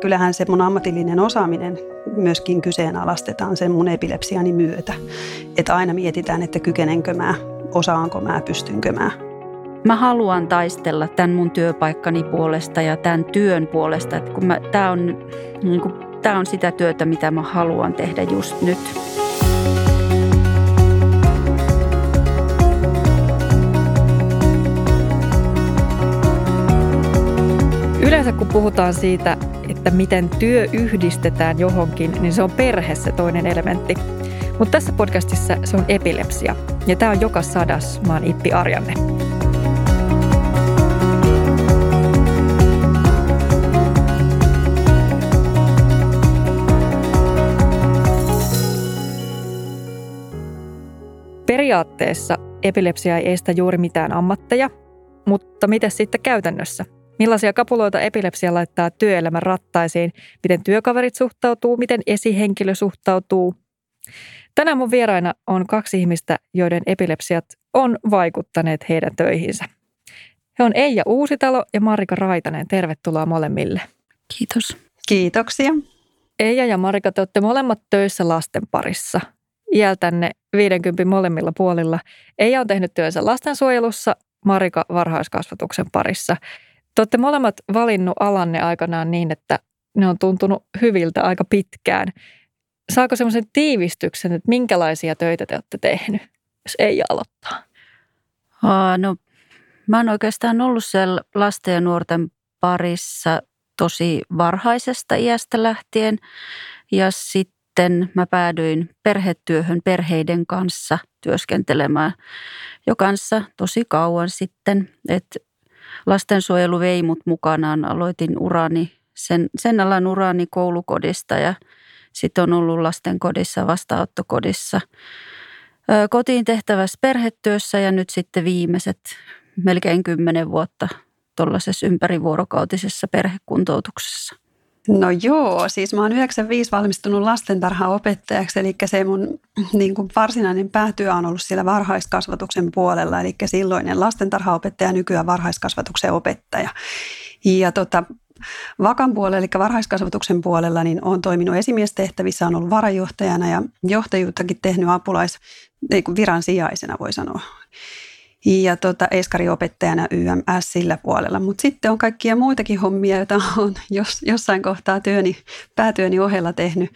kyllähän se mun ammatillinen osaaminen myöskin kyseenalaistetaan sen mun epilepsiani myötä. Että aina mietitään, että kykenenkö mä, osaanko mä, pystynkö mä. Mä haluan taistella tämän mun työpaikkani puolesta ja tämän työn puolesta. Että kun mä, tää, on, niin kuin, tää on sitä työtä, mitä mä haluan tehdä just nyt. Yleensä kun puhutaan siitä, että miten työ yhdistetään johonkin, niin se on perhe se toinen elementti. Mutta tässä podcastissa se on epilepsia. Ja tämä on joka sadas. Mä oon Ippi Arjanne. Periaatteessa epilepsia ei estä juuri mitään ammatteja, mutta miten sitten käytännössä? Millaisia kapuloita epilepsia laittaa työelämän rattaisiin, miten työkaverit suhtautuu, miten esihenkilö suhtautuu. Tänään mun vieraina on kaksi ihmistä, joiden epilepsiat on vaikuttaneet heidän töihinsä. He on Eija Uusitalo ja Marika Raitanen. Tervetuloa molemmille. Kiitos. Kiitoksia. Eija ja Marika, te olette molemmat töissä lasten parissa. Iältänne 50 molemmilla puolilla. Eija on tehnyt työnsä lastensuojelussa, Marika varhaiskasvatuksen parissa – te olette molemmat valinnut alanne aikanaan niin, että ne on tuntunut hyviltä aika pitkään. Saako semmoisen tiivistyksen, että minkälaisia töitä te olette tehnyt, jos ei aloittaa? Aa, no, mä oon oikeastaan ollut siellä lasten ja nuorten parissa tosi varhaisesta iästä lähtien. Ja sitten mä päädyin perhetyöhön perheiden kanssa työskentelemään jo kanssa tosi kauan sitten. Että lastensuojelu vei mut mukanaan. Aloitin urani, sen, sen alan urani koulukodista ja sitten on ollut lastenkodissa, vastaanottokodissa, kotiin tehtävässä perhetyössä ja nyt sitten viimeiset melkein kymmenen vuotta tuollaisessa ympärivuorokautisessa perhekuntoutuksessa. No joo, siis mä oon 95 valmistunut lastentarhaopettajaksi, eli se mun niin kuin varsinainen päätyö on ollut siellä varhaiskasvatuksen puolella, eli silloinen lastentarhaopettaja, nykyään varhaiskasvatuksen opettaja. Ja tota, Vakan puolella, eli varhaiskasvatuksen puolella, niin olen toiminut esimiestehtävissä, on ollut varajohtajana ja johtajuuttakin tehnyt apulais niin viran sijaisena, voi sanoa ja tota, Eskari-opettajana YMS sillä puolella. Mutta sitten on kaikkia muitakin hommia, joita on jos, jossain kohtaa työni, päätyöni ohella tehnyt.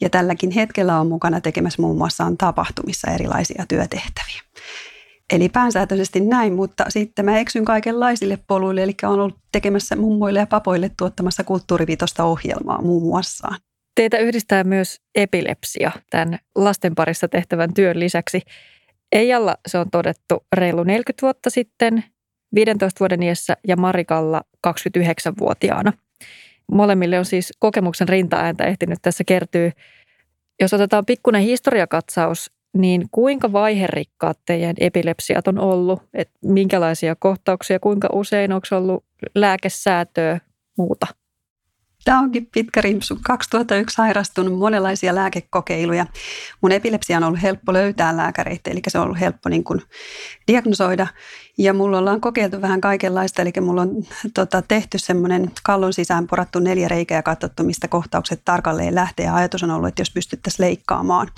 Ja tälläkin hetkellä on mukana tekemässä muun muassa on tapahtumissa erilaisia työtehtäviä. Eli pääsääntöisesti näin, mutta sitten mä eksyn kaikenlaisille poluille, eli on ollut tekemässä mummoille ja papoille tuottamassa kulttuurivitosta ohjelmaa muun muassa. Teitä yhdistää myös epilepsia tämän lasten parissa tehtävän työn lisäksi. Eijalla se on todettu reilu 40 vuotta sitten, 15 vuoden iässä ja Marikalla 29-vuotiaana. Molemmille on siis kokemuksen rintaääntä ehtinyt tässä kertyy. Jos otetaan pikkuinen historiakatsaus, niin kuinka vaiherikkaat teidän epilepsiat on ollut? Et minkälaisia kohtauksia, kuinka usein, onko ollut lääkesäätöä, muuta? Tämä onkin pitkä rimpsu. 2001 sairastunut monenlaisia lääkekokeiluja. Mun epilepsia on ollut helppo löytää lääkäreitä, eli se on ollut helppo niin kuin diagnosoida. Ja mulla ollaan kokeiltu vähän kaikenlaista, eli mulla on tota, tehty semmoinen kallon sisään porattu neljä reikää ja katsottu, mistä kohtaukset tarkalleen lähtee. Ja ajatus on ollut, että jos pystyttäisiin leikkaamaan,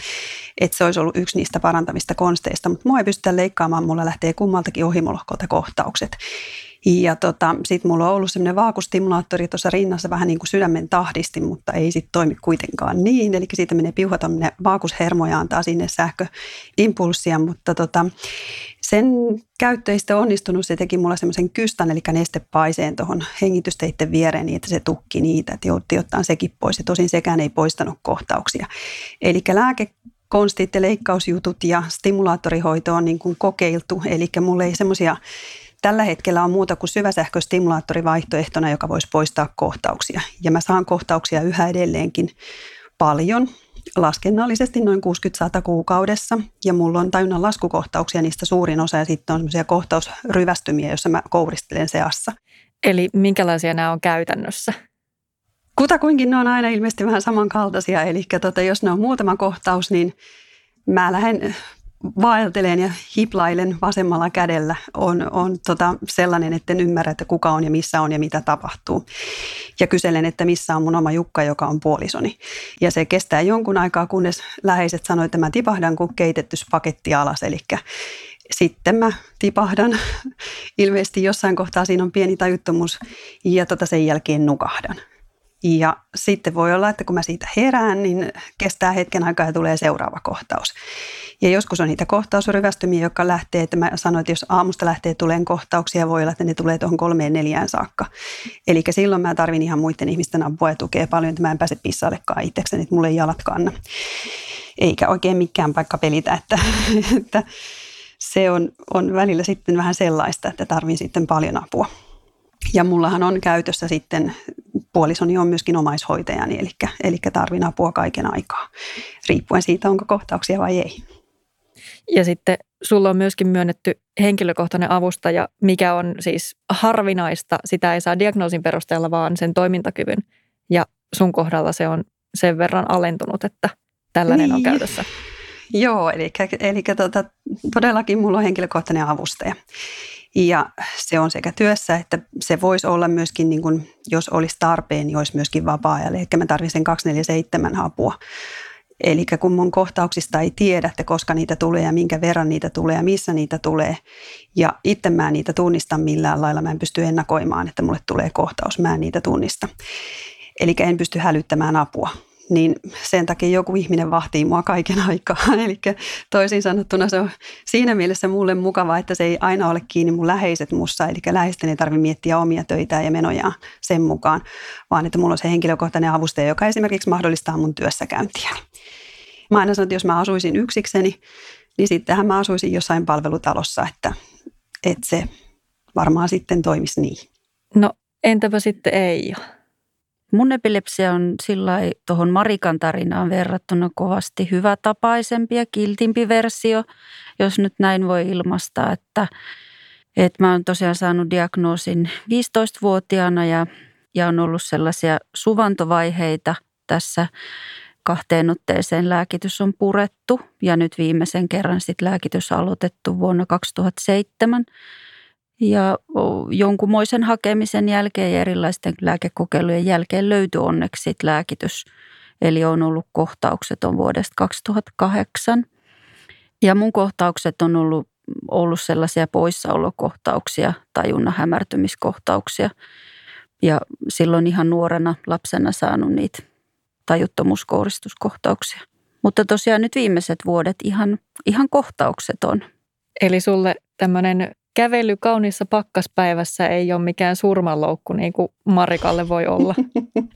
että se olisi ollut yksi niistä parantavista konsteista. Mutta mua ei pystytä leikkaamaan, mulla lähtee kummaltakin ohimolohkolta kohtaukset. Ja tota, sitten mulla on ollut semmoinen vaakustimulaattori tuossa rinnassa vähän niin kuin sydämen tahdisti, mutta ei sitten toimi kuitenkaan niin. Eli siitä menee piuha tuommoinen vaakushermo ja antaa sinne sähköimpulssia, mutta tota, sen käyttö ei sitten onnistunut. Se teki mulla semmoisen kystän, eli nestepaiseen tuohon hengitysteitten viereen niin, että se tukki niitä, että jouttiin ottaa sekin pois. Ja tosin sekään ei poistanut kohtauksia. Eli lääke konstit ja leikkausjutut ja stimulaattorihoito on niin kuin kokeiltu, eli mulla ei semmoisia Tällä hetkellä on muuta kuin syväsähköstimulaattori vaihtoehtona, joka voisi poistaa kohtauksia. Ja mä saan kohtauksia yhä edelleenkin paljon, laskennallisesti noin 60-100 kuukaudessa. Ja mulla on tajunnan laskukohtauksia, niistä suurin osa, ja sitten on semmoisia kohtausryvästymiä, joissa mä kouristelen seassa. Eli minkälaisia nämä on käytännössä? Kutakuinkin ne on aina ilmeisesti vähän samankaltaisia, eli tota, jos ne on muutama kohtaus, niin mä lähden vaeltelen ja hiplailen vasemmalla kädellä on, on tota sellainen, että en ymmärrä, että kuka on ja missä on ja mitä tapahtuu. Ja kyselen, että missä on mun oma Jukka, joka on puolisoni. Ja se kestää jonkun aikaa, kunnes läheiset sanoivat, että mä tipahdan kuin keitetty paketti alas. Eli sitten mä tipahdan. Ilmeisesti jossain kohtaa siinä on pieni tajuttomuus ja tota sen jälkeen nukahdan. Ja sitten voi olla, että kun mä siitä herään, niin kestää hetken aikaa ja tulee seuraava kohtaus. Ja joskus on niitä kohtausryvästymiä, jotka lähtee, että mä sanoin, että jos aamusta lähtee tuleen kohtauksia, voi olla, että ne tulee tuohon kolmeen neljään saakka. Eli silloin mä tarvin ihan muiden ihmisten apua ja tukea paljon, että mä en pääse pissallekaan itsekseni, että mulle ei jalat kanna. Eikä oikein mikään paikka pelitä, että, että se on, on välillä sitten vähän sellaista, että tarvin sitten paljon apua. Ja mullahan on käytössä sitten, puolisoni on myöskin omaishoitajani, eli, eli tarvin apua kaiken aikaa, riippuen siitä, onko kohtauksia vai ei. Ja sitten sulla on myöskin myönnetty henkilökohtainen avustaja, mikä on siis harvinaista. Sitä ei saa diagnoosin perusteella, vaan sen toimintakyvyn. Ja sun kohdalla se on sen verran alentunut, että tällainen niin. on käytössä. Joo, eli, eli tota, todellakin mulla on henkilökohtainen avustaja. Ja se on sekä työssä, että se voisi olla myöskin, niin kuin, jos olisi tarpeen, niin olisi myöskin vapaa-ajalle. Eli mä tarvitsen 247 apua. Eli kun mun kohtauksista ei tiedä, että koska niitä tulee ja minkä verran niitä tulee ja missä niitä tulee. Ja itse mä en niitä tunnista millään lailla. Mä en pysty ennakoimaan, että mulle tulee kohtaus. Mä en niitä tunnista. Eli en pysty hälyttämään apua niin sen takia joku ihminen vahtii mua kaiken aikaa. Eli toisin sanottuna se on siinä mielessä mulle mukava, että se ei aina ole kiinni mun läheiset mussa, eli läheisten ei tarvitse miettiä omia töitä ja menoja sen mukaan, vaan että mulla on se henkilökohtainen avustaja, joka esimerkiksi mahdollistaa mun työssäkäyntiä. Mä aina sanon, että jos mä asuisin yksikseni, niin sittenhän mä asuisin jossain palvelutalossa, että, että se varmaan sitten toimisi niin. No entäpä sitten ei? Mun epilepsia on sillä tuohon Marikan tarinaan verrattuna kovasti hyvä tapaisempi ja kiltimpi versio, jos nyt näin voi ilmaista, että, että mä oon tosiaan saanut diagnoosin 15-vuotiaana ja, ja on ollut sellaisia suvantovaiheita tässä kahteen otteeseen lääkitys on purettu ja nyt viimeisen kerran sitten lääkitys aloitettu vuonna 2007 ja jonkunmoisen hakemisen jälkeen ja erilaisten lääkekokeilujen jälkeen löytyi onneksi lääkitys. Eli on ollut kohtaukset on vuodesta 2008. Ja mun kohtaukset on ollut, ollut sellaisia poissaolokohtauksia, tajunnan hämärtymiskohtauksia. Ja silloin ihan nuorena lapsena saanut niitä tajuttomuuskouristuskohtauksia. Mutta tosiaan nyt viimeiset vuodet ihan, ihan kohtaukset on. Eli sulle tämmöinen kävely kauniissa pakkaspäivässä ei ole mikään surmanloukku niin kuin Marikalle voi olla.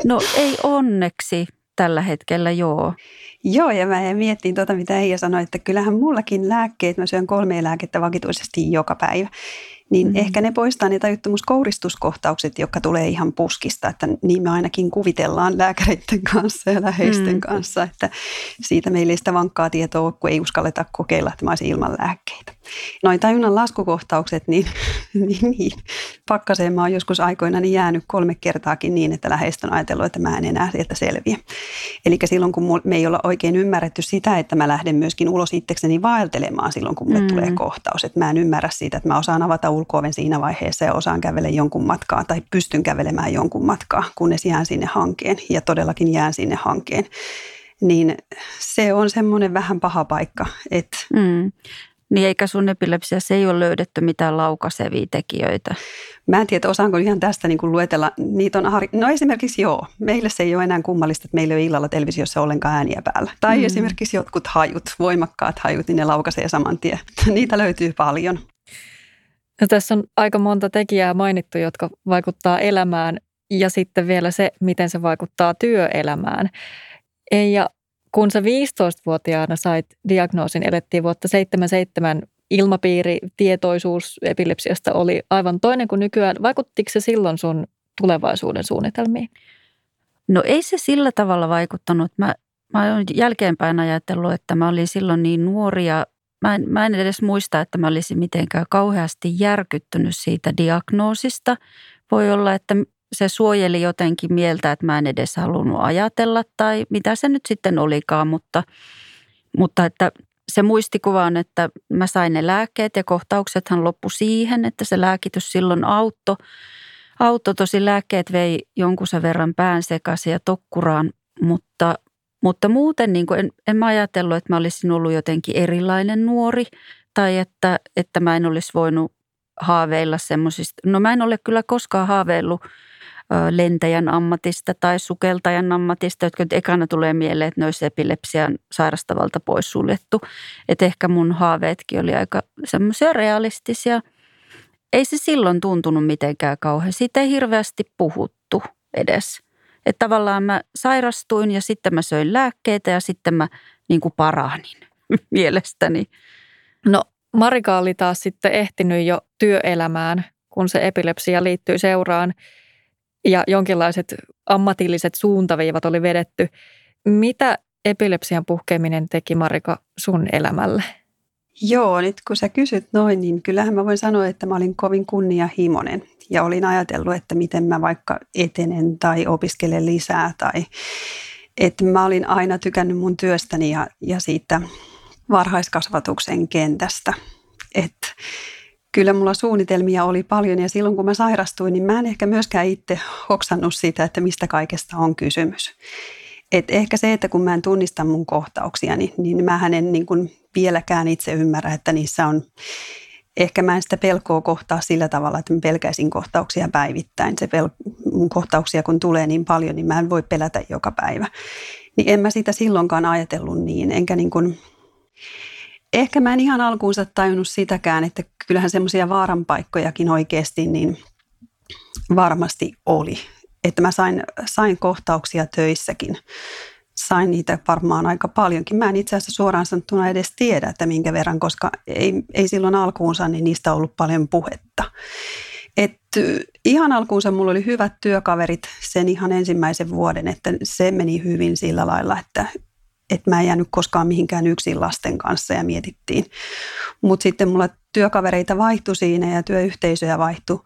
No ei onneksi tällä hetkellä, joo. Joo, ja mä miettiin tuota, mitä Eija sanoi, että kyllähän mullakin lääkkeet, mä syön kolme lääkettä vakituisesti joka päivä niin mm-hmm. ehkä ne poistaa ne tajuttomuuskouristuskohtaukset, jotka tulee ihan puskista, että niin me ainakin kuvitellaan lääkäreiden kanssa ja läheisten mm-hmm. kanssa, että siitä meillä ei sitä vankkaa tietoa kun ei uskalleta kokeilla, että mä olisin ilman lääkkeitä. Noin tajunnan laskukohtaukset, niin, niin, niin pakkaseen mä oon joskus aikoina niin jäänyt kolme kertaakin niin, että läheistä on ajatellut, että mä en enää sieltä selviä. Eli silloin, kun me ei olla oikein ymmärretty sitä, että mä lähden myöskin ulos itsekseni vaeltelemaan silloin, kun mulle mm. tulee kohtaus. Että mä en ymmärrä siitä, että mä osaan avata ulkooven siinä vaiheessa ja osaan kävellä jonkun matkaa tai pystyn kävelemään jonkun matkaa, kunnes jään sinne hankeen ja todellakin jään sinne hankeen. Niin se on semmoinen vähän paha paikka. Että mm. Niin eikä sun epilepsiassa ei ole löydetty mitään laukasevia tekijöitä? Mä en tiedä, osaanko ihan tästä niin kuin luetella. Niitä on, no esimerkiksi joo, meille se ei ole enää kummallista, että meillä ei ole illalla televisiossa ollenkaan ääniä päällä. Tai mm. esimerkiksi jotkut hajut, voimakkaat hajut, niin ne laukaisee saman tien. Niitä löytyy paljon. No, tässä on aika monta tekijää mainittu, jotka vaikuttaa elämään ja sitten vielä se, miten se vaikuttaa työelämään. Ja kun sä 15-vuotiaana sait diagnoosin, elettiin vuotta 77, ilmapiiri, tietoisuus epilepsiasta oli aivan toinen kuin nykyään. Vaikuttiko se silloin sun tulevaisuuden suunnitelmiin? No ei se sillä tavalla vaikuttanut. Mä, mä olen jälkeenpäin ajatellut, että mä olin silloin niin nuori ja mä en, mä en edes muista, että mä olisin mitenkään kauheasti järkyttynyt siitä diagnoosista. Voi olla, että se suojeli jotenkin mieltä, että mä en edes halunnut ajatella tai mitä se nyt sitten olikaan, mutta, mutta että se muistikuva on, että mä sain ne lääkkeet ja kohtauksethan loppu siihen, että se lääkitys silloin auttoi. Auto tosi lääkkeet vei jonkun sen verran pään sekaisin ja tokkuraan, mutta, mutta muuten niin en, en mä ajatellut, että mä olisin ollut jotenkin erilainen nuori tai että, että mä en olisi voinut haaveilla semmoisista. No mä en ole kyllä koskaan haaveillut lentäjän ammatista tai sukeltajan ammatista, jotka nyt ekana tulee mieleen, että ne olisi epilepsian sairastavalta poissuljettu. Että ehkä mun haaveetkin oli aika semmoisia realistisia. Ei se silloin tuntunut mitenkään kauhean. Siitä ei hirveästi puhuttu edes. Että tavallaan mä sairastuin ja sitten mä söin lääkkeitä ja sitten mä niin kuin paranin mielestäni. No Marika oli taas sitten ehtinyt jo työelämään, kun se epilepsia liittyy seuraan ja jonkinlaiset ammatilliset suuntaviivat oli vedetty. Mitä epilepsian puhkeaminen teki Marika sun elämälle? Joo, nyt kun sä kysyt noin, niin kyllähän mä voin sanoa, että mä olin kovin kunnianhimoinen ja olin ajatellut, että miten mä vaikka etenen tai opiskelen lisää tai että mä olin aina tykännyt mun työstäni ja, ja siitä varhaiskasvatuksen kentästä. Että kyllä mulla suunnitelmia oli paljon ja silloin kun mä sairastuin, niin mä en ehkä myöskään itse hoksannut sitä, että mistä kaikesta on kysymys. Et ehkä se, että kun mä en tunnista mun kohtauksia, niin, niin mä en niin kuin vieläkään itse ymmärrä, että niissä on, ehkä mä en sitä pelkoa kohtaa sillä tavalla, että mä pelkäisin kohtauksia päivittäin. Se pel- mun kohtauksia kun tulee niin paljon, niin mä en voi pelätä joka päivä. Niin en mä sitä silloinkaan ajatellut niin, enkä niin kuin, ehkä mä en ihan alkuunsa tajunnut sitäkään, että kyllähän semmoisia vaaranpaikkojakin oikeasti niin varmasti oli. Että mä sain, sain kohtauksia töissäkin. Sain niitä varmaan aika paljonkin. Mä en itse asiassa suoraan sanottuna edes tiedä, että minkä verran, koska ei, ei silloin alkuunsa niin niistä ollut paljon puhetta. Et ihan alkuunsa mulla oli hyvät työkaverit sen ihan ensimmäisen vuoden, että se meni hyvin sillä lailla, että että mä en jäänyt koskaan mihinkään yksin lasten kanssa ja mietittiin. Mutta sitten mulla työkavereita vaihtui siinä ja työyhteisöjä vaihtui.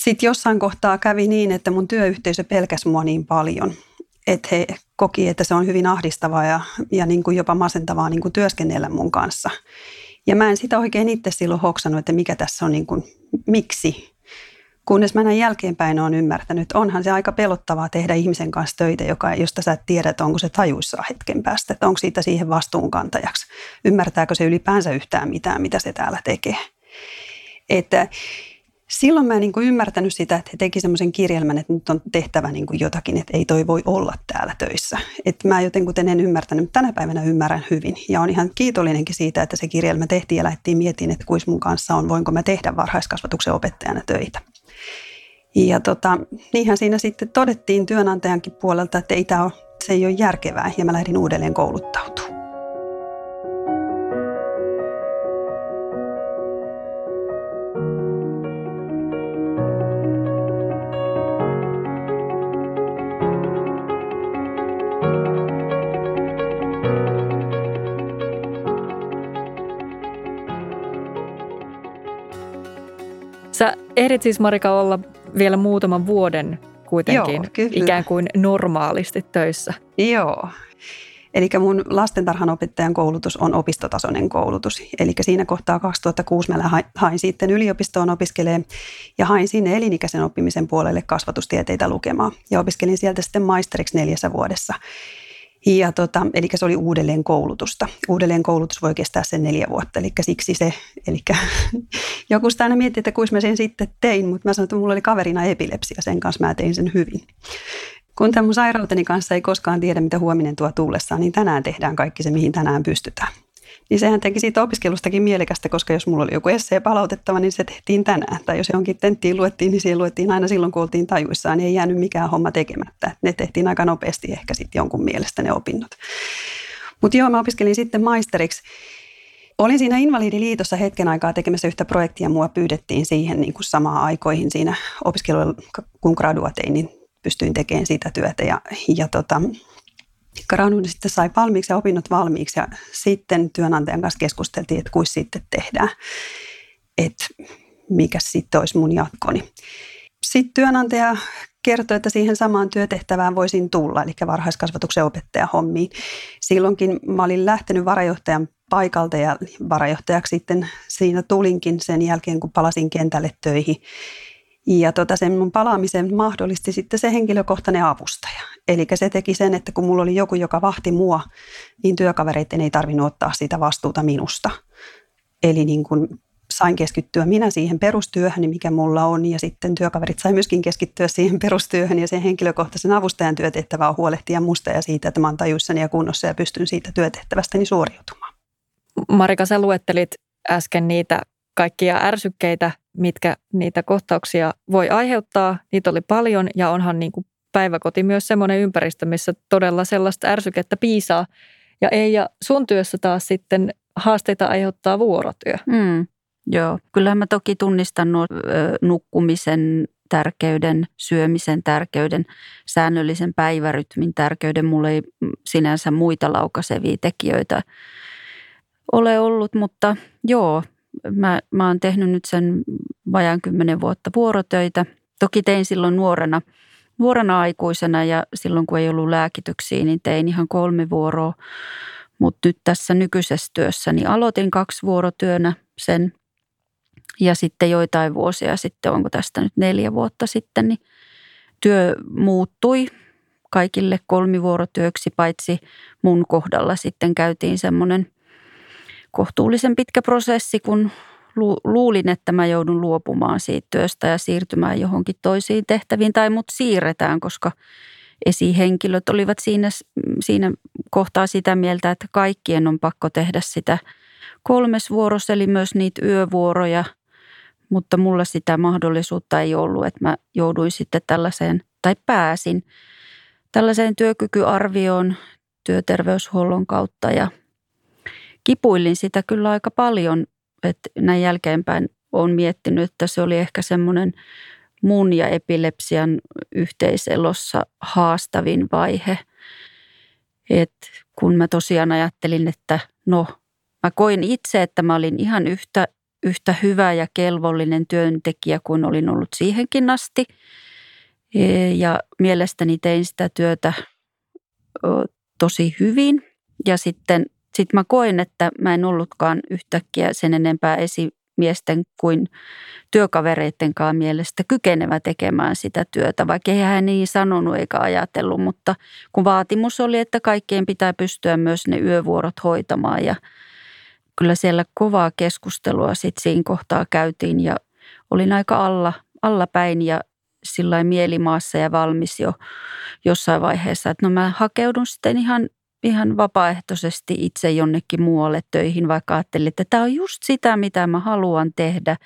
Sitten jossain kohtaa kävi niin, että mun työyhteisö pelkäsi mua niin paljon, että he koki, että se on hyvin ahdistavaa ja, ja niin kuin jopa masentavaa niin kuin työskennellä mun kanssa. Ja mä en sitä oikein itse silloin hoksannut, että mikä tässä on, niin kuin, miksi Kunnes mä näin jälkeenpäin olen ymmärtänyt, että onhan se aika pelottavaa tehdä ihmisen kanssa töitä, joka, josta sä et tiedä, että onko se tajuissa hetken päästä, että onko siitä siihen vastuunkantajaksi. Ymmärtääkö se ylipäänsä yhtään mitään, mitä se täällä tekee. Että silloin mä en niin kuin ymmärtänyt sitä, että he teki semmoisen kirjelmän, että nyt on tehtävä niin kuin jotakin, että ei toi voi olla täällä töissä. Että mä jotenkin en ymmärtänyt, mutta tänä päivänä ymmärrän hyvin. Ja on ihan kiitollinenkin siitä, että se kirjelmä tehtiin ja lähdettiin miettimään, että kuis mun kanssa on, voinko mä tehdä varhaiskasvatuksen opettajana töitä. Ja tota, niinhän siinä sitten todettiin työnantajankin puolelta, että ei tämä ole, se ei ole järkevää ja mä lähdin uudelleen kouluttautumaan. Sä ehdit siis Marika olla vielä muutaman vuoden kuitenkin Joo, kyllä. ikään kuin normaalisti töissä. Joo. Eli mun lastentarhanopettajan koulutus on opistotasoinen koulutus. Eli siinä kohtaa 2006 mä hain sitten yliopistoon opiskelee ja hain sinne elinikäisen oppimisen puolelle kasvatustieteitä lukemaan. Ja opiskelin sieltä sitten maisteriksi neljässä vuodessa. Ja tota, eli se oli uudelleen koulutusta. Uudelleen koulutus voi kestää sen neljä vuotta, eli siksi se, eli joku sitä aina mietti, että kuinka mä sen sitten tein, mutta mä sanoin, että mulla oli kaverina epilepsia, sen kanssa mä tein sen hyvin. Kun tämän mun sairauteni kanssa ei koskaan tiedä, mitä huominen tuo tullessaan, niin tänään tehdään kaikki se, mihin tänään pystytään niin sehän teki siitä opiskelustakin mielekästä, koska jos mulla oli joku essee palautettava, niin se tehtiin tänään. Tai jos johonkin tenttiin luettiin, niin siihen luettiin aina silloin, kun oltiin tajuissaan, niin ei jäänyt mikään homma tekemättä. Ne tehtiin aika nopeasti ehkä sitten jonkun mielestä ne opinnot. Mutta joo, mä opiskelin sitten maisteriksi. Olin siinä Invalidiliitossa hetken aikaa tekemässä yhtä projektia. Mua pyydettiin siihen niin kuin samaan aikoihin siinä opiskelulla, kun gradua tein, niin pystyin tekemään sitä työtä. Ja, ja tota, gradun sitten sai valmiiksi ja opinnot valmiiksi ja sitten työnantajan kanssa keskusteltiin, että kuinka sitten tehdään, että mikä sitten olisi mun jatkoni. Sitten työnantaja kertoi, että siihen samaan työtehtävään voisin tulla, eli varhaiskasvatuksen opettaja hommiin. Silloinkin mä olin lähtenyt varajohtajan paikalta ja varajohtajaksi sitten siinä tulinkin sen jälkeen, kun palasin kentälle töihin. Ja tota, sen mun palaamisen mahdollisti sitten se henkilökohtainen avustaja. Eli se teki sen, että kun mulla oli joku, joka vahti mua, niin työkavereiden ei tarvinnut ottaa sitä vastuuta minusta. Eli niin kun sain keskittyä minä siihen perustyöhön, mikä mulla on, ja sitten työkaverit sai myöskin keskittyä siihen perustyöhön, ja sen henkilökohtaisen avustajan työtehtävä on huolehtia musta ja siitä, että mä oon tajuissani ja kunnossa ja pystyn siitä työtehtävästäni suoriutumaan. Marika, sä luettelit äsken niitä kaikkia ärsykkeitä, mitkä niitä kohtauksia voi aiheuttaa. Niitä oli paljon ja onhan niin kuin päiväkoti myös semmoinen ympäristö, missä todella sellaista ärsykettä piisaa. Ja ei ja sun työssä taas sitten haasteita aiheuttaa vuorotyö. Mm, joo, kyllä mä toki tunnistan nuo, nukkumisen tärkeyden, syömisen tärkeyden, säännöllisen päivärytmin tärkeyden. Mulla ei sinänsä muita laukaisevia tekijöitä ole ollut, mutta joo, mä, mä oon tehnyt nyt sen vajaan kymmenen vuotta vuorotöitä. Toki tein silloin nuorena, nuorena aikuisena ja silloin kun ei ollut lääkityksiä, niin tein ihan kolme vuoroa. Mutta nyt tässä nykyisessä työssä niin aloitin kaksi vuorotyönä sen ja sitten joitain vuosia sitten, onko tästä nyt neljä vuotta sitten, niin työ muuttui kaikille kolmivuorotyöksi, paitsi mun kohdalla sitten käytiin semmoinen kohtuullisen pitkä prosessi, kun luulin, että mä joudun luopumaan siitä työstä ja siirtymään johonkin toisiin tehtäviin tai mut siirretään, koska esihenkilöt olivat siinä, siinä kohtaa sitä mieltä, että kaikkien on pakko tehdä sitä kolmes vuorossa, eli myös niitä yövuoroja, mutta mulla sitä mahdollisuutta ei ollut, että mä jouduin sitten tällaiseen, tai pääsin tällaiseen työkykyarvioon työterveyshuollon kautta ja kipuilin sitä kyllä aika paljon, että näin jälkeenpäin olen miettinyt, että se oli ehkä semmoinen mun ja epilepsian yhteiselossa haastavin vaihe. Et kun mä tosiaan ajattelin, että no, mä koin itse, että mä olin ihan yhtä, yhtä hyvä ja kelvollinen työntekijä kuin olin ollut siihenkin asti. E, ja mielestäni tein sitä työtä tosi hyvin. Ja sitten sitten mä koin, että mä en ollutkaan yhtäkkiä sen enempää esimiesten kuin työkavereittenkaan mielestä kykenevä tekemään sitä työtä, vaikka ei hän niin sanonut eikä ajatellut, mutta kun vaatimus oli, että kaikkien pitää pystyä myös ne yövuorot hoitamaan ja kyllä siellä kovaa keskustelua sitten siinä kohtaa käytiin ja olin aika alla, alla päin ja sillä mielimaassa ja valmis jo jossain vaiheessa, että no mä hakeudun sitten ihan ihan vapaaehtoisesti itse jonnekin muualle töihin, vaikka ajattelin, että tämä on just sitä, mitä mä haluan tehdä.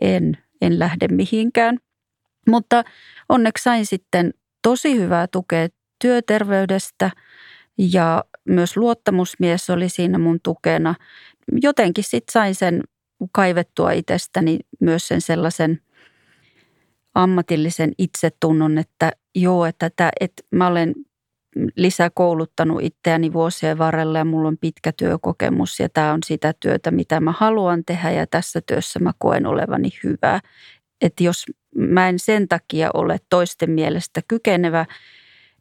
En, en lähde mihinkään. Mutta onneksi sain sitten tosi hyvää tukea työterveydestä ja myös luottamusmies oli siinä mun tukena. Jotenkin sitten sain sen kaivettua itsestäni myös sen sellaisen ammatillisen itsetunnon, että joo, että, tämä, että mä olen lisäkouluttanut itseäni vuosien varrella ja mulla on pitkä työkokemus ja tämä on sitä työtä, mitä mä haluan tehdä ja tässä työssä mä koen olevani hyvää. Että jos mä en sen takia ole toisten mielestä kykenevä,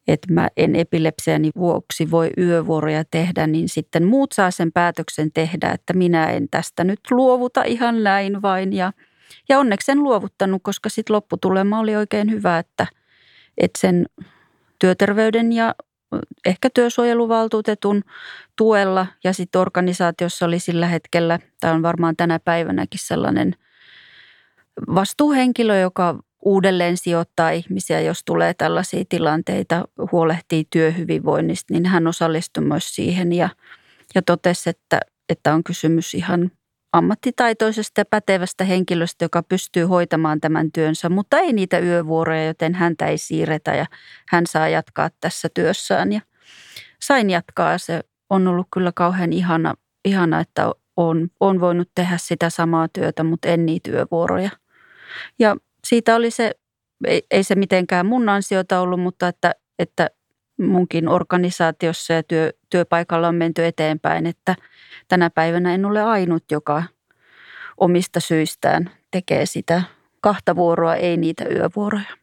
että mä en epilepsiani vuoksi voi yövuoroja tehdä, niin sitten muut saa sen päätöksen tehdä, että minä en tästä nyt luovuta ihan näin vain. Ja, ja onneksi en luovuttanut, koska sitten lopputulema oli oikein hyvä, että, että sen työterveyden ja ehkä työsuojeluvaltuutetun tuella. Ja sitten organisaatiossa oli sillä hetkellä, tai on varmaan tänä päivänäkin sellainen vastuuhenkilö, joka uudelleen sijoittaa ihmisiä, jos tulee tällaisia tilanteita, huolehtii työhyvinvoinnista, niin hän osallistui myös siihen. Ja, ja totesi, että, että on kysymys ihan ammattitaitoisesta ja pätevästä henkilöstä, joka pystyy hoitamaan tämän työnsä, mutta ei niitä yövuoroja, joten häntä ei siirretä ja hän saa jatkaa tässä työssään. Ja sain jatkaa se on ollut kyllä kauhean ihana, ihana että on, on voinut tehdä sitä samaa työtä, mutta en niitä yövuoroja. Ja siitä oli se, ei, ei se mitenkään mun ansiota ollut, mutta että, että munkin organisaatiossa ja työ, työpaikalla on menty eteenpäin, että tänä päivänä en ole ainut, joka omista syistään tekee sitä kahta vuoroa, ei niitä yövuoroja.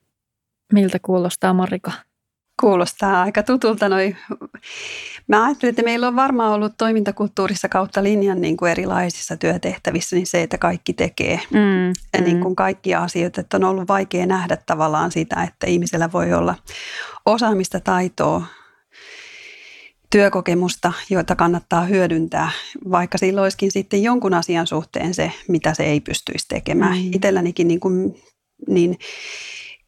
Miltä kuulostaa Marika? Kuulostaa aika tutulta noi. Mä ajattelin, että meillä on varmaan ollut toimintakulttuurissa kautta linjan niin kuin erilaisissa työtehtävissä niin se, että kaikki tekee mm, niin kuin kaikkia asioita. Että on ollut vaikea nähdä tavallaan sitä, että ihmisellä voi olla osaamista, taitoa, työkokemusta, joita kannattaa hyödyntää, vaikka sillä olisikin sitten jonkun asian suhteen se, mitä se ei pystyisi tekemään. Mm. Itsellänikin niin, kuin, niin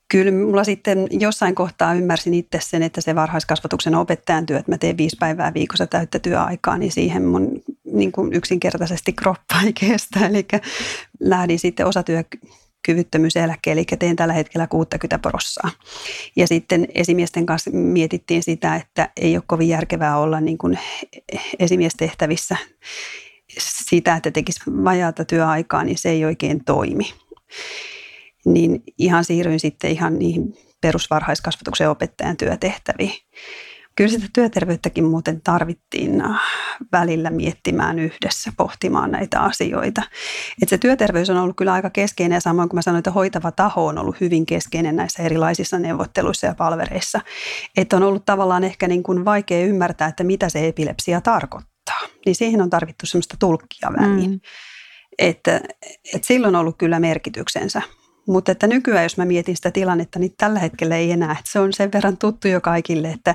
kyllä mulla sitten jossain kohtaa ymmärsin itse sen, että se varhaiskasvatuksen opettajan työ, että mä teen viisi päivää viikossa täyttä työaikaa, niin siihen mun niin kuin yksinkertaisesti kroppa ei kestä. Eli lähdin sitten osatyö kyvyttömyyseläkkeelle, eli teen tällä hetkellä 60 prossaa. Ja sitten esimiesten kanssa mietittiin sitä, että ei ole kovin järkevää olla niin kuin esimiestehtävissä sitä, että tekisi vajaata työaikaa, niin se ei oikein toimi. Niin ihan siirryin sitten ihan niihin perusvarhaiskasvatuksen opettajan työtehtäviin. Kyllä sitä työterveyttäkin muuten tarvittiin äh, välillä miettimään yhdessä, pohtimaan näitä asioita. Et se työterveys on ollut kyllä aika keskeinen ja samoin kuin mä sanoin, että hoitava taho on ollut hyvin keskeinen näissä erilaisissa neuvotteluissa ja palvereissa. Että on ollut tavallaan ehkä niin kuin vaikea ymmärtää, että mitä se epilepsia tarkoittaa. Niin siihen on tarvittu semmoista tulkkia väliin. Mm. Että, että silloin on ollut kyllä merkityksensä. Mutta että nykyään, jos mä mietin sitä tilannetta, niin tällä hetkellä ei enää. Että se on sen verran tuttu jo kaikille, että,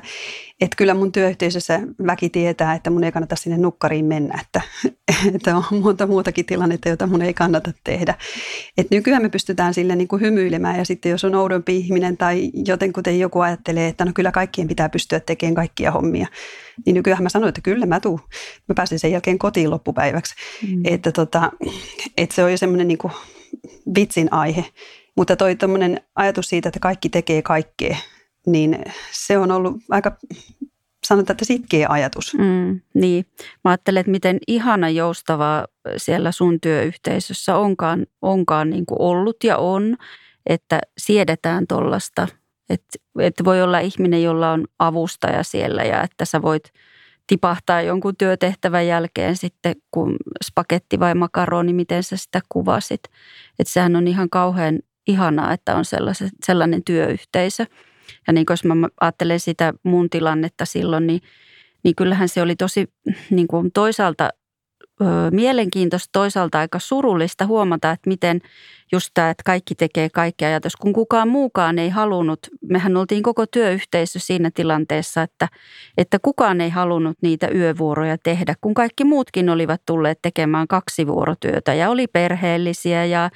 että kyllä mun työyhteisössä väki tietää, että mun ei kannata sinne nukkariin mennä. Että, että on monta muutakin tilannetta, jota mun ei kannata tehdä. Et nykyään me pystytään sille niin kuin hymyilemään ja sitten jos on oudompi ihminen tai jotenkuten joku ajattelee, että no kyllä kaikkien pitää pystyä tekemään kaikkia hommia, niin nykyään mä sanoin, että kyllä mä tuun. Mä pääsin sen jälkeen kotiin loppupäiväksi. Mm. Että, tota, että se on jo semmoinen niin kuin vitsin aihe. Mutta toi ajatus siitä, että kaikki tekee kaikkea, niin se on ollut aika sanotaan, että sitkeä ajatus. Mm, niin. Mä ajattelen, että miten ihana joustavaa siellä sun työyhteisössä onkaan, onkaan niin kuin ollut ja on, että siedetään tuollaista. Että, että voi olla ihminen, jolla on avustaja siellä ja että sä voit – tipahtaa jonkun työtehtävän jälkeen sitten, kun spagetti vai makaroni, miten sä sitä kuvasit. Että sehän on ihan kauhean ihanaa, että on sellainen työyhteisö. Ja niin jos mä ajattelen sitä mun tilannetta silloin, niin, niin kyllähän se oli tosi niin kuin toisaalta ö, mielenkiintoista, toisaalta aika surullista huomata, että miten just tämä, että kaikki tekee kaikkea ajatus, kun kukaan muukaan ei halunnut. Mehän oltiin koko työyhteisö siinä tilanteessa, että, että kukaan ei halunnut niitä yövuoroja tehdä, kun kaikki muutkin olivat tulleet tekemään kaksi vuorotyötä ja oli perheellisiä ja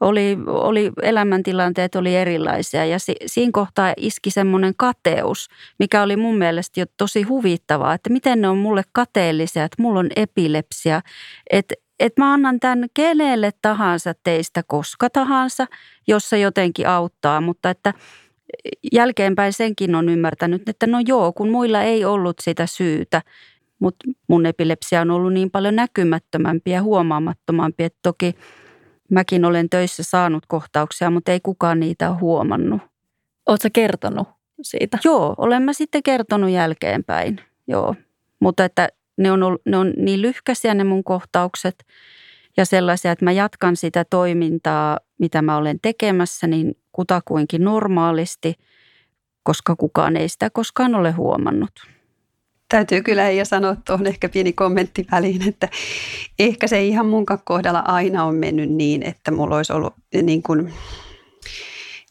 oli, oli elämäntilanteet oli erilaisia ja si, siinä kohtaa iski semmoinen kateus, mikä oli mun mielestä jo tosi huvittavaa, että miten ne on mulle kateellisia, että mulla on epilepsia, että että mä annan tämän kenelle tahansa teistä koska tahansa, jossa jotenkin auttaa, mutta että jälkeenpäin senkin on ymmärtänyt, että no joo, kun muilla ei ollut sitä syytä, mutta mun epilepsia on ollut niin paljon näkymättömämpi ja huomaamattomampi, että toki mäkin olen töissä saanut kohtauksia, mutta ei kukaan niitä ole huomannut. Oletko kertonut siitä? Joo, olen mä sitten kertonut jälkeenpäin, joo. Mutta että ne on, ollut, ne on niin lyhkäisiä ne mun kohtaukset ja sellaisia, että mä jatkan sitä toimintaa, mitä mä olen tekemässä, niin kutakuinkin normaalisti, koska kukaan ei sitä koskaan ole huomannut. Täytyy kyllä ja sanoa tuohon ehkä pieni kommentti väliin, että ehkä se ihan mun kohdalla aina on mennyt niin, että mulla olisi ollut niin kuin,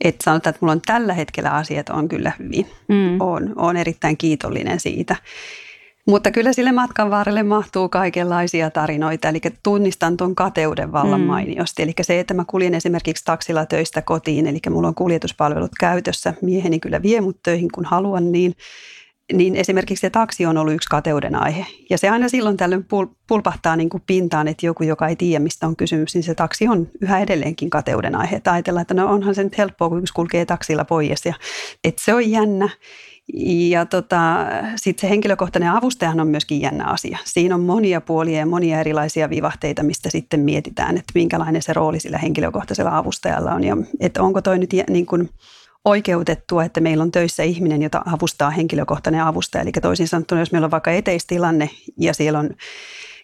että sanotaan, että mulla on tällä hetkellä asiat on kyllä hyvin. Mm. Olen, olen erittäin kiitollinen siitä. Mutta kyllä sille matkan varrelle mahtuu kaikenlaisia tarinoita, eli tunnistan tuon kateuden vallan mm. mainiosti. Eli se, että mä kuljen esimerkiksi taksilla töistä kotiin, eli mulla on kuljetuspalvelut käytössä, mieheni kyllä vie mut töihin kun haluan, niin niin esimerkiksi se taksi on ollut yksi kateuden aihe. Ja se aina silloin tällöin pul- pulpahtaa niin kuin pintaan, että joku, joka ei tiedä, mistä on kysymys, niin se taksi on yhä edelleenkin kateuden aihe. Että ajatellaan, että no onhan se nyt helppoa, kun yksi kulkee taksilla pois. Ja, että se on jännä. Ja tota, sitten se henkilökohtainen avustajahan on myöskin jännä asia. Siinä on monia puolia ja monia erilaisia vivahteita, mistä sitten mietitään, että minkälainen se rooli sillä henkilökohtaisella avustajalla on. Ja että onko toi nyt niin kuin oikeutettua, että meillä on töissä ihminen, jota avustaa henkilökohtainen avustaja. Eli toisin sanottuna, jos meillä on vaikka eteistilanne ja siellä on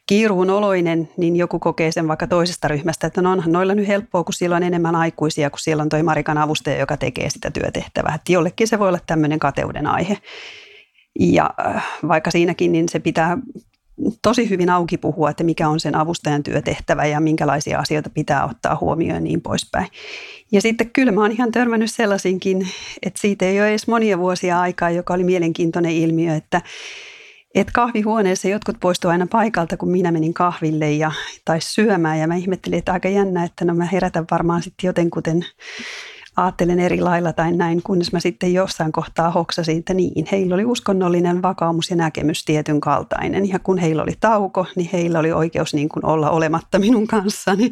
kiiruun oloinen, niin joku kokee sen vaikka toisesta ryhmästä, että no onhan noilla nyt helppoa, kun siellä on enemmän aikuisia, kun siellä on toi Marikan avustaja, joka tekee sitä työtehtävää. Että jollekin se voi olla tämmöinen kateuden aihe. Ja äh, vaikka siinäkin, niin se pitää tosi hyvin auki puhua, että mikä on sen avustajan työtehtävä ja minkälaisia asioita pitää ottaa huomioon ja niin poispäin. Ja sitten kyllä mä oon ihan törmännyt sellaisinkin, että siitä ei ole edes monia vuosia aikaa, joka oli mielenkiintoinen ilmiö, että että kahvihuoneessa jotkut poistuivat aina paikalta, kun minä menin kahville ja, tai syömään. Ja mä ihmettelin, että aika jännä, että no mä herätän varmaan sitten jotenkuten ajattelen eri lailla tai näin, kunnes mä sitten jossain kohtaa hoksasin, että niin, heillä oli uskonnollinen vakaumus ja näkemys tietyn kaltainen. Ja kun heillä oli tauko, niin heillä oli oikeus niin kuin olla olematta minun kanssani.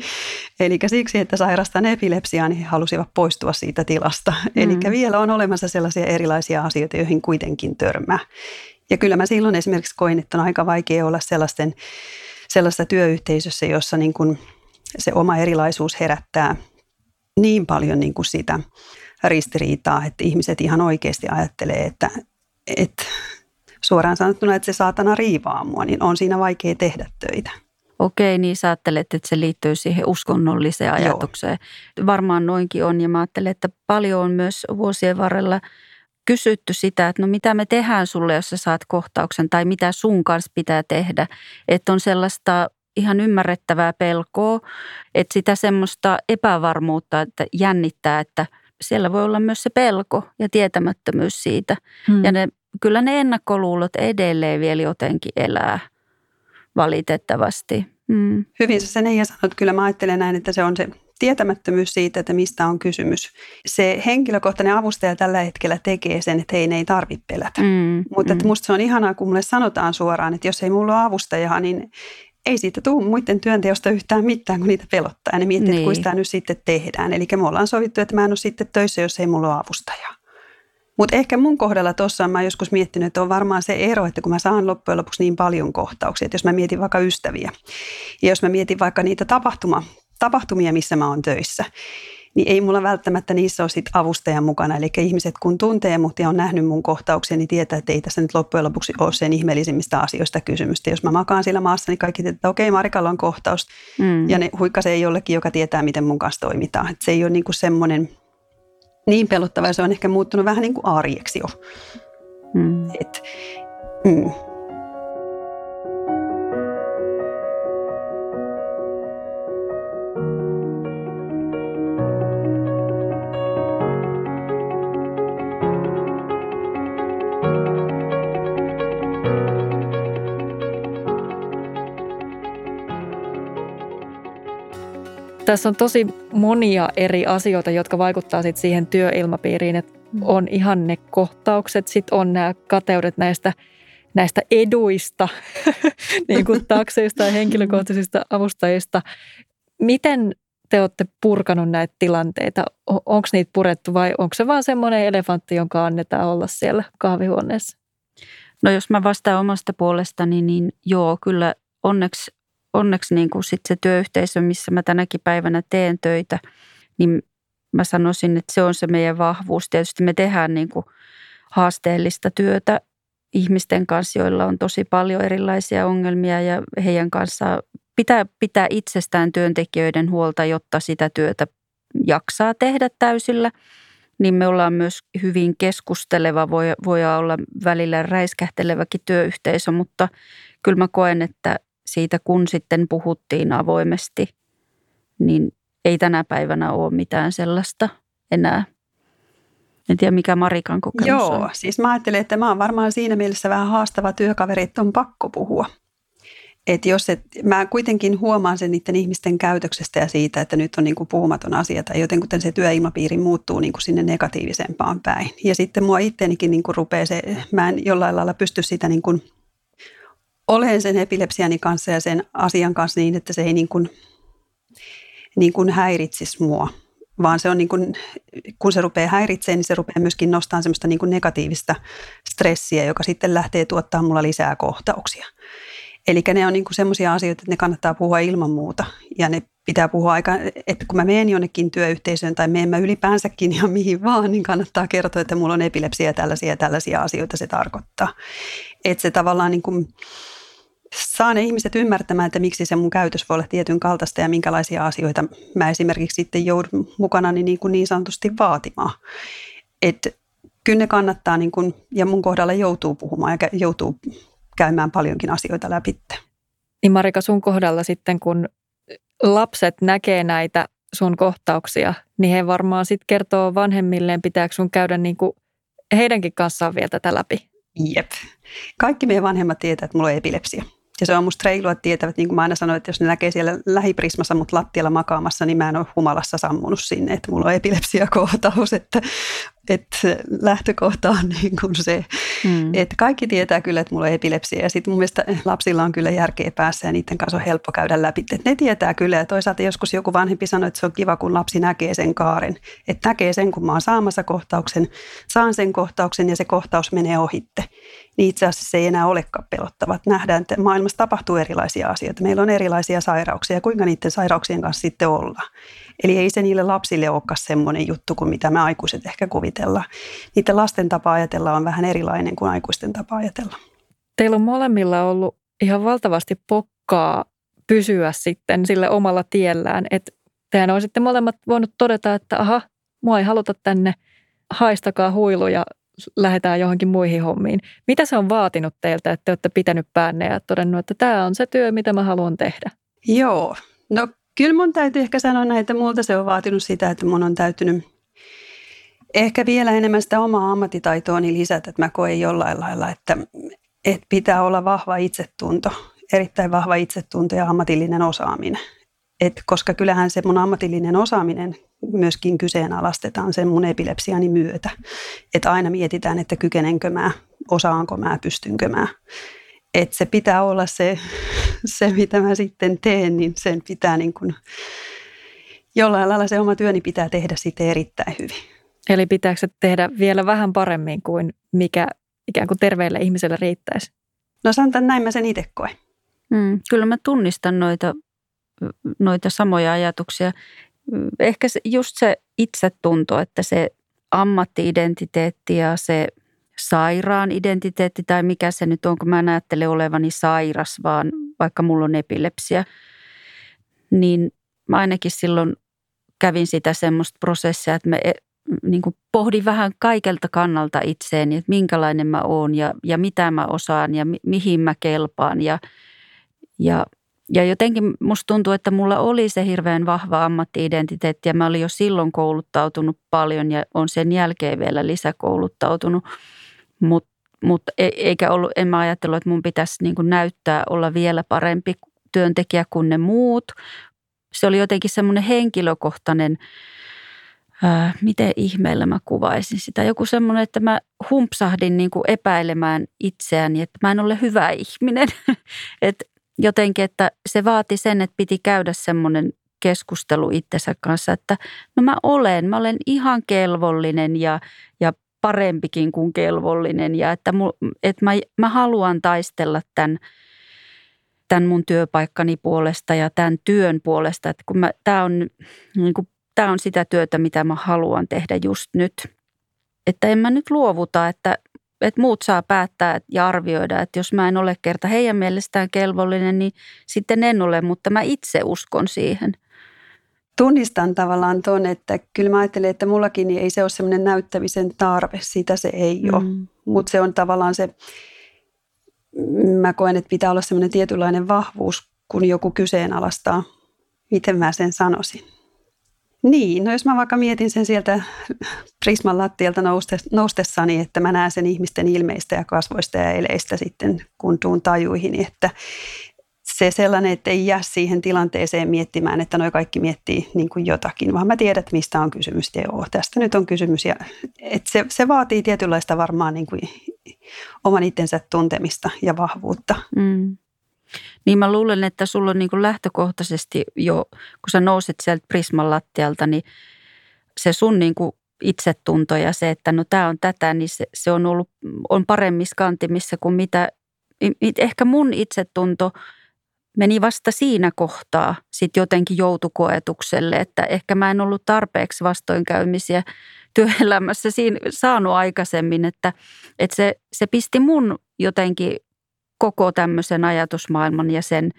Eli siksi, että sairastan epilepsiaa, niin he halusivat poistua siitä tilasta. Mm. Eli vielä on olemassa sellaisia erilaisia asioita, joihin kuitenkin törmää. Ja kyllä mä silloin esimerkiksi koin, että on aika vaikea olla sellaisten, sellaisessa työyhteisössä, jossa niin kuin se oma erilaisuus herättää niin paljon niin kuin sitä ristiriitaa, että ihmiset ihan oikeasti ajattelee, että, että suoraan sanottuna, että se saatana riivaa mua, niin on siinä vaikea tehdä töitä. Okei, niin sä ajattelet, että se liittyy siihen uskonnolliseen ajatukseen. Joo. Varmaan noinkin on ja mä ajattelen, että paljon on myös vuosien varrella – kysytty sitä, että no mitä me tehdään sulle, jos sä saat kohtauksen tai mitä sun kanssa pitää tehdä. Että on sellaista ihan ymmärrettävää pelkoa, että sitä semmoista epävarmuutta, että jännittää, että siellä voi olla myös se pelko ja tietämättömyys siitä. Hmm. Ja ne, kyllä ne ennakkoluulot edelleen vielä jotenkin elää valitettavasti. Hmm. Hyvin sä sen ei sanot. Kyllä mä ajattelen näin, että se on se tietämättömyys siitä, että mistä on kysymys. Se henkilökohtainen avustaja tällä hetkellä tekee sen, että hei, ne ei tarvitse pelätä. Mm, Mutta mm. musta se on ihanaa, kun mulle sanotaan suoraan, että jos ei mulla ole avustajaa, niin ei siitä tule muiden työnteosta yhtään mitään, kun niitä pelottaa. Ja ne miettii, niin. että kuinka nyt sitten tehdään. Eli me ollaan sovittu, että mä en ole sitten töissä, jos ei mulla ole avustajaa. Mutta ehkä mun kohdalla tuossa mä joskus miettinyt, että on varmaan se ero, että kun mä saan loppujen lopuksi niin paljon kohtauksia, että jos mä mietin vaikka ystäviä ja jos mä mietin vaikka niitä tapahtuma, tapahtumia, missä mä oon töissä, niin ei mulla välttämättä niissä ole sit avustajan mukana. Eli ihmiset kun tuntee mut ja on nähnyt mun kohtauksia, niin tietää, että ei tässä nyt loppujen lopuksi ole sen ihmeellisimmistä asioista kysymystä. Jos mä makaan siellä maassa, niin kaikki tietää, että okei, Marikalla on kohtaus. Mm. Ja ne huikkasee jollekin, joka tietää, miten mun kanssa toimitaan. Et se ei ole niinku semmoinen niin pelottava, se on ehkä muuttunut vähän niin kuin arjeksi jo. Mm. Et, mm. Tässä on tosi monia eri asioita, jotka vaikuttaa sit siihen työilmapiiriin, että mm. on ihan ne kohtaukset, sitten on nämä kateudet näistä, näistä eduista, niin kuin takseista ja henkilökohtaisista avustajista. Miten te olette purkanut näitä tilanteita? Onko niitä purettu vai onko se vaan semmoinen elefantti, jonka annetaan olla siellä kahvihuoneessa? No jos mä vastaan omasta puolestani, niin joo, kyllä onneksi onneksi niin kuin sit se työyhteisö, missä mä tänäkin päivänä teen töitä, niin mä sanoisin, että se on se meidän vahvuus. Tietysti me tehdään niin kuin haasteellista työtä ihmisten kanssa, joilla on tosi paljon erilaisia ongelmia ja heidän kanssaan pitää pitää itsestään työntekijöiden huolta, jotta sitä työtä jaksaa tehdä täysillä. Niin me ollaan myös hyvin keskusteleva, voi, voi olla välillä räiskähteleväkin työyhteisö, mutta kyllä mä koen, että siitä kun sitten puhuttiin avoimesti, niin ei tänä päivänä ole mitään sellaista enää. En tiedä, mikä Marikan kokemus Joo, on. siis mä ajattelen, että mä oon varmaan siinä mielessä vähän haastava työkaveri, että on pakko puhua. Et jos et, mä kuitenkin huomaan sen niiden ihmisten käytöksestä ja siitä, että nyt on niin kuin puhumaton asia tai jotenkin se työilmapiiri muuttuu niin kuin sinne negatiivisempaan päin. Ja sitten mua itteenikin niin kuin rupeaa se, mä en jollain lailla pysty sitä niin kuin olen sen epilepsiani kanssa ja sen asian kanssa niin, että se ei niin kuin, niin kuin häiritsisi mua, vaan se on niin kuin, kun se rupeaa häiritsemään, niin se rupeaa myöskin nostamaan semmoista niin kuin negatiivista stressiä, joka sitten lähtee tuottaa mulla lisää kohtauksia. Eli ne on niin semmoisia asioita, että ne kannattaa puhua ilman muuta ja ne pitää puhua aika, että kun mä menen jonnekin työyhteisöön tai menen mä ylipäänsäkin ihan mihin vaan, niin kannattaa kertoa, että mulla on epilepsia ja tällaisia ja tällaisia asioita se tarkoittaa. Että se tavallaan niin kuin, saa ne ihmiset ymmärtämään, että miksi se mun käytös voi olla tietyn kaltaista ja minkälaisia asioita mä esimerkiksi sitten joudun mukana niin, kuin niin sanotusti vaatimaan. Että kyllä ne kannattaa, niin kuin, ja mun kohdalla joutuu puhumaan ja joutuu käymään paljonkin asioita läpi. Niin Marika, sun kohdalla sitten, kun lapset näkee näitä sun kohtauksia, niin he varmaan sitten kertoo vanhemmilleen, pitääkö sun käydä niin kuin heidänkin kanssaan vielä tätä läpi. Jep. Kaikki meidän vanhemmat tietävät, että mulla on epilepsia. Ja se on musta reilua, että tietävät, niin kuin mä aina sanoin, että jos ne näkee siellä lähiprismassa mut lattialla makaamassa, niin mä en ole humalassa sammunut sinne, että mulla on epilepsiakohtaus, että, että lähtökohta on niin kuin se, mm. että kaikki tietää kyllä, että mulla on epilepsia ja sitten mun mielestä lapsilla on kyllä järkeä päässä ja niiden kanssa on helppo käydä läpi. Että ne tietää kyllä ja toisaalta joskus joku vanhempi sanoi, että se on kiva, kun lapsi näkee sen kaaren. Että näkee sen, kun mä oon saamassa kohtauksen, saan sen kohtauksen ja se kohtaus menee ohitte. Niin itse asiassa se ei enää olekaan pelottava. Nähdään, että maailmassa tapahtuu erilaisia asioita. Meillä on erilaisia sairauksia ja kuinka niiden sairauksien kanssa sitten ollaan. Eli ei se niille lapsille olekaan semmoinen juttu kuin mitä me aikuiset ehkä kuvitellaan. Niiden lasten tapa ajatella on vähän erilainen kuin aikuisten tapa ajatella. Teillä on molemmilla ollut ihan valtavasti pokkaa pysyä sitten sille omalla tiellään, että tehän olisitte molemmat voinut todeta, että aha, mua ei haluta tänne, haistakaa huilu ja lähdetään johonkin muihin hommiin. Mitä se on vaatinut teiltä, että te olette pitänyt päänne ja todennut, että tämä on se työ, mitä mä haluan tehdä? Joo, no Kyllä mun täytyy ehkä sanoa näin, että multa se on vaatinut sitä, että mun on täytynyt ehkä vielä enemmän sitä omaa ammattitaitoani lisätä, että mä koen jollain lailla, että, että pitää olla vahva itsetunto, erittäin vahva itsetunto ja ammatillinen osaaminen. Et koska kyllähän se mun ammatillinen osaaminen myöskin kyseenalaistetaan sen mun epilepsiani myötä. Että aina mietitään, että kykenenkö mä, osaanko mä, pystynkö mä että se pitää olla se, se, mitä mä sitten teen, niin sen pitää niin kuin, jollain lailla se oma työni pitää tehdä sitten erittäin hyvin. Eli pitääkö se tehdä vielä vähän paremmin kuin mikä ikään kuin terveelle ihmiselle riittäisi? No sanotaan näin mä sen itse koen. Mm, kyllä mä tunnistan noita, noita samoja ajatuksia. Ehkä se, just se itsetunto, että se ammattiidentiteetti ja se – sairaan identiteetti tai mikä se nyt on, kun mä en ajattele olevani sairas, vaan vaikka mulla on epilepsia, niin mä ainakin silloin kävin sitä semmoista prosessia, että mä e, niin kuin pohdin vähän kaikelta kannalta itseeni, että minkälainen mä oon ja, ja mitä mä osaan ja mi, mihin mä kelpaan ja, ja ja jotenkin musta tuntuu, että mulla oli se hirveän vahva ammattiidentiteetti ja mä olin jo silloin kouluttautunut paljon ja on sen jälkeen vielä lisäkouluttautunut. Mutta mut e, eikä ollut, en mä ajatellut, että mun pitäisi niin näyttää olla vielä parempi työntekijä kuin ne muut. Se oli jotenkin semmoinen henkilökohtainen, ää, miten ihmeellä mä kuvaisin sitä. Joku semmoinen, että mä humpsahdin niin kuin epäilemään itseäni, että mä en ole hyvä ihminen. Et jotenkin, että se vaati sen, että piti käydä semmoinen keskustelu itsensä kanssa, että no mä olen, mä olen ihan kelvollinen ja, ja parempikin kuin kelvollinen. Ja että, mu, että mä, mä haluan taistella tämän, tämän mun työpaikkani puolesta ja tämän työn puolesta, että kun mä, tämä, on, niin kuin, tämä on sitä työtä, mitä mä haluan tehdä just nyt. Että en mä nyt luovuta, että, että muut saa päättää ja arvioida, että jos mä en ole kerta heidän mielestään kelvollinen, niin sitten en ole, mutta mä itse uskon siihen – tunnistan tavallaan tuon, että kyllä mä ajattelen, että mullakin niin ei se ole semmoinen näyttämisen tarve, sitä se ei mm. ole. Mutta se on tavallaan se, mä koen, että pitää olla semmoinen tietynlainen vahvuus, kun joku kyseenalaistaa, miten mä sen sanoisin. Niin, no jos mä vaikka mietin sen sieltä Prisman lattialta noustessani, että mä näen sen ihmisten ilmeistä ja kasvoista ja eleistä sitten, kun tuun tajuihin, että, se sellainen, että ei jää siihen tilanteeseen miettimään, että noi kaikki miettii niin kuin jotakin, vaan mä tiedän, että mistä on kysymys. Joo, tästä nyt on kysymys. Ja, että se, se vaatii tietynlaista varmaan niin kuin oman itsensä tuntemista ja vahvuutta. Mm. Niin mä luulen, että sulla on niin kuin lähtökohtaisesti jo, kun sä nouset sieltä Prisman lattialta, niin se sun niin kuin itsetunto ja se, että no tämä on tätä, niin se, se on ollut on paremmissa kantimissa kuin mitä, ehkä mun itsetunto – meni vasta siinä kohtaa sitten jotenkin joutukoetukselle, että ehkä mä en ollut tarpeeksi vastoinkäymisiä työelämässä siinä saanut aikaisemmin, että, että se, se pisti mun jotenkin koko tämmöisen ajatusmaailman ja sen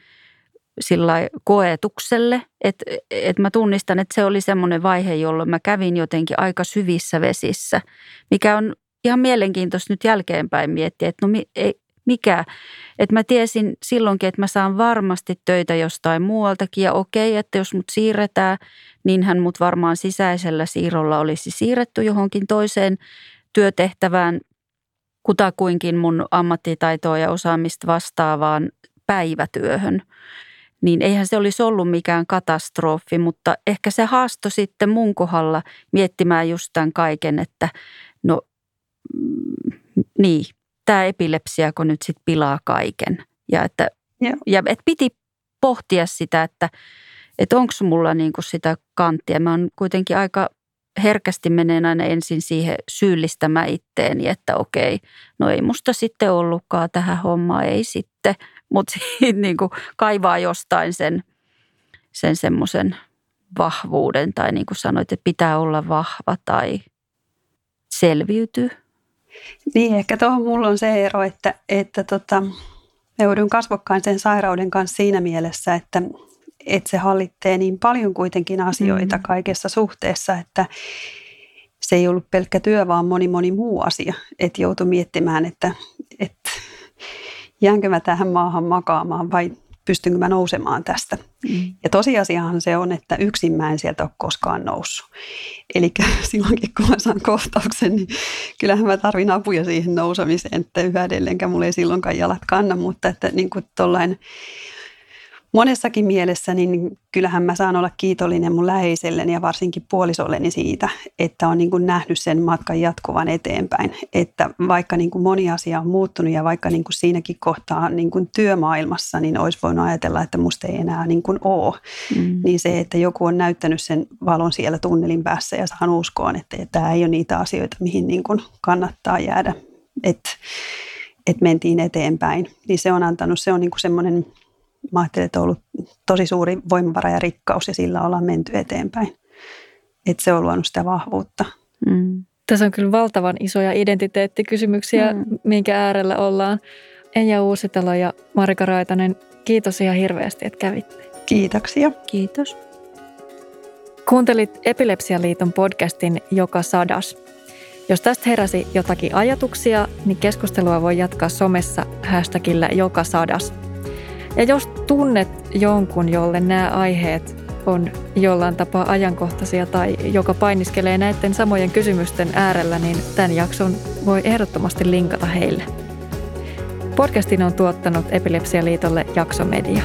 sillä koetukselle, että, että mä tunnistan, että se oli semmoinen vaihe, jolloin mä kävin jotenkin aika syvissä vesissä, mikä on ihan mielenkiintoista nyt jälkeenpäin miettiä, että no ei, mikä. Että mä tiesin silloinkin, että mä saan varmasti töitä jostain muualtakin ja okei, että jos mut siirretään, niin hän mut varmaan sisäisellä siirrolla olisi siirretty johonkin toiseen työtehtävään kutakuinkin mun ammattitaitoa ja osaamista vastaavaan päivätyöhön. Niin eihän se olisi ollut mikään katastrofi, mutta ehkä se haasto sitten mun kohdalla miettimään just tämän kaiken, että no mm, niin, tämä epilepsia, kun nyt sitten pilaa kaiken. Ja että, ja että piti pohtia sitä, että, että onko mulla niinku sitä kanttia. Mä oon kuitenkin aika herkästi menen aina ensin siihen syyllistämään itteeni, että okei, no ei musta sitten ollutkaan tähän hommaan, ei sitten. Mutta niinku kaivaa jostain sen, sen semmoisen vahvuuden tai niin kuin sanoit, että pitää olla vahva tai selviytyy. Niin, ehkä tuohon mulla on se ero, että, että tota, me joudun kasvokkain sen sairauden kanssa siinä mielessä, että, että se hallitsee niin paljon kuitenkin asioita mm. kaikessa suhteessa, että se ei ollut pelkkä työ, vaan moni moni muu asia. Että joutui miettimään, että, että jäänkö mä tähän maahan makaamaan vai pystynkö mä nousemaan tästä. Mm. Ja tosiasiahan se on, että yksin mä en sieltä ole koskaan noussut. Eli silloinkin kun mä saan kohtauksen, niin kyllähän mä tarvin apuja siihen nousemiseen, että yhä edelleenkään mulla ei silloinkaan jalat kanna, mutta että niin kuin tollain monessakin mielessä, niin kyllähän mä saan olla kiitollinen mun läheiselleni ja varsinkin puolisolleni siitä, että on niin kuin nähnyt sen matkan jatkuvan eteenpäin. Että vaikka niin kuin moni asia on muuttunut ja vaikka niin kuin siinäkin kohtaa niin kuin työmaailmassa, niin olisi voinut ajatella, että musta ei enää niin kuin ole. Mm. Niin se, että joku on näyttänyt sen valon siellä tunnelin päässä ja saan uskoon, että tämä ei ole niitä asioita, mihin niin kuin kannattaa jäädä. Että et mentiin eteenpäin, niin se on antanut, se on niin kuin semmoinen mä ajattelin, että on ollut tosi suuri voimavara ja rikkaus ja sillä ollaan menty eteenpäin. Että se on luonut sitä vahvuutta. Mm. Tässä on kyllä valtavan isoja identiteettikysymyksiä, mm. minkä äärellä ollaan. Enja Uusitalo ja Marika Raitanen, kiitos ihan hirveästi, että kävitte. Kiitoksia. Kiitos. Kuuntelit Epilepsialiiton podcastin Joka sadas. Jos tästä heräsi jotakin ajatuksia, niin keskustelua voi jatkaa somessa hashtagillä Joka sadas – ja jos tunnet jonkun, jolle nämä aiheet on jollain tapaa ajankohtaisia tai joka painiskelee näiden samojen kysymysten äärellä, niin tämän jakson voi ehdottomasti linkata heille. Podcastin on tuottanut Epilepsialiitolle Jaksomedia.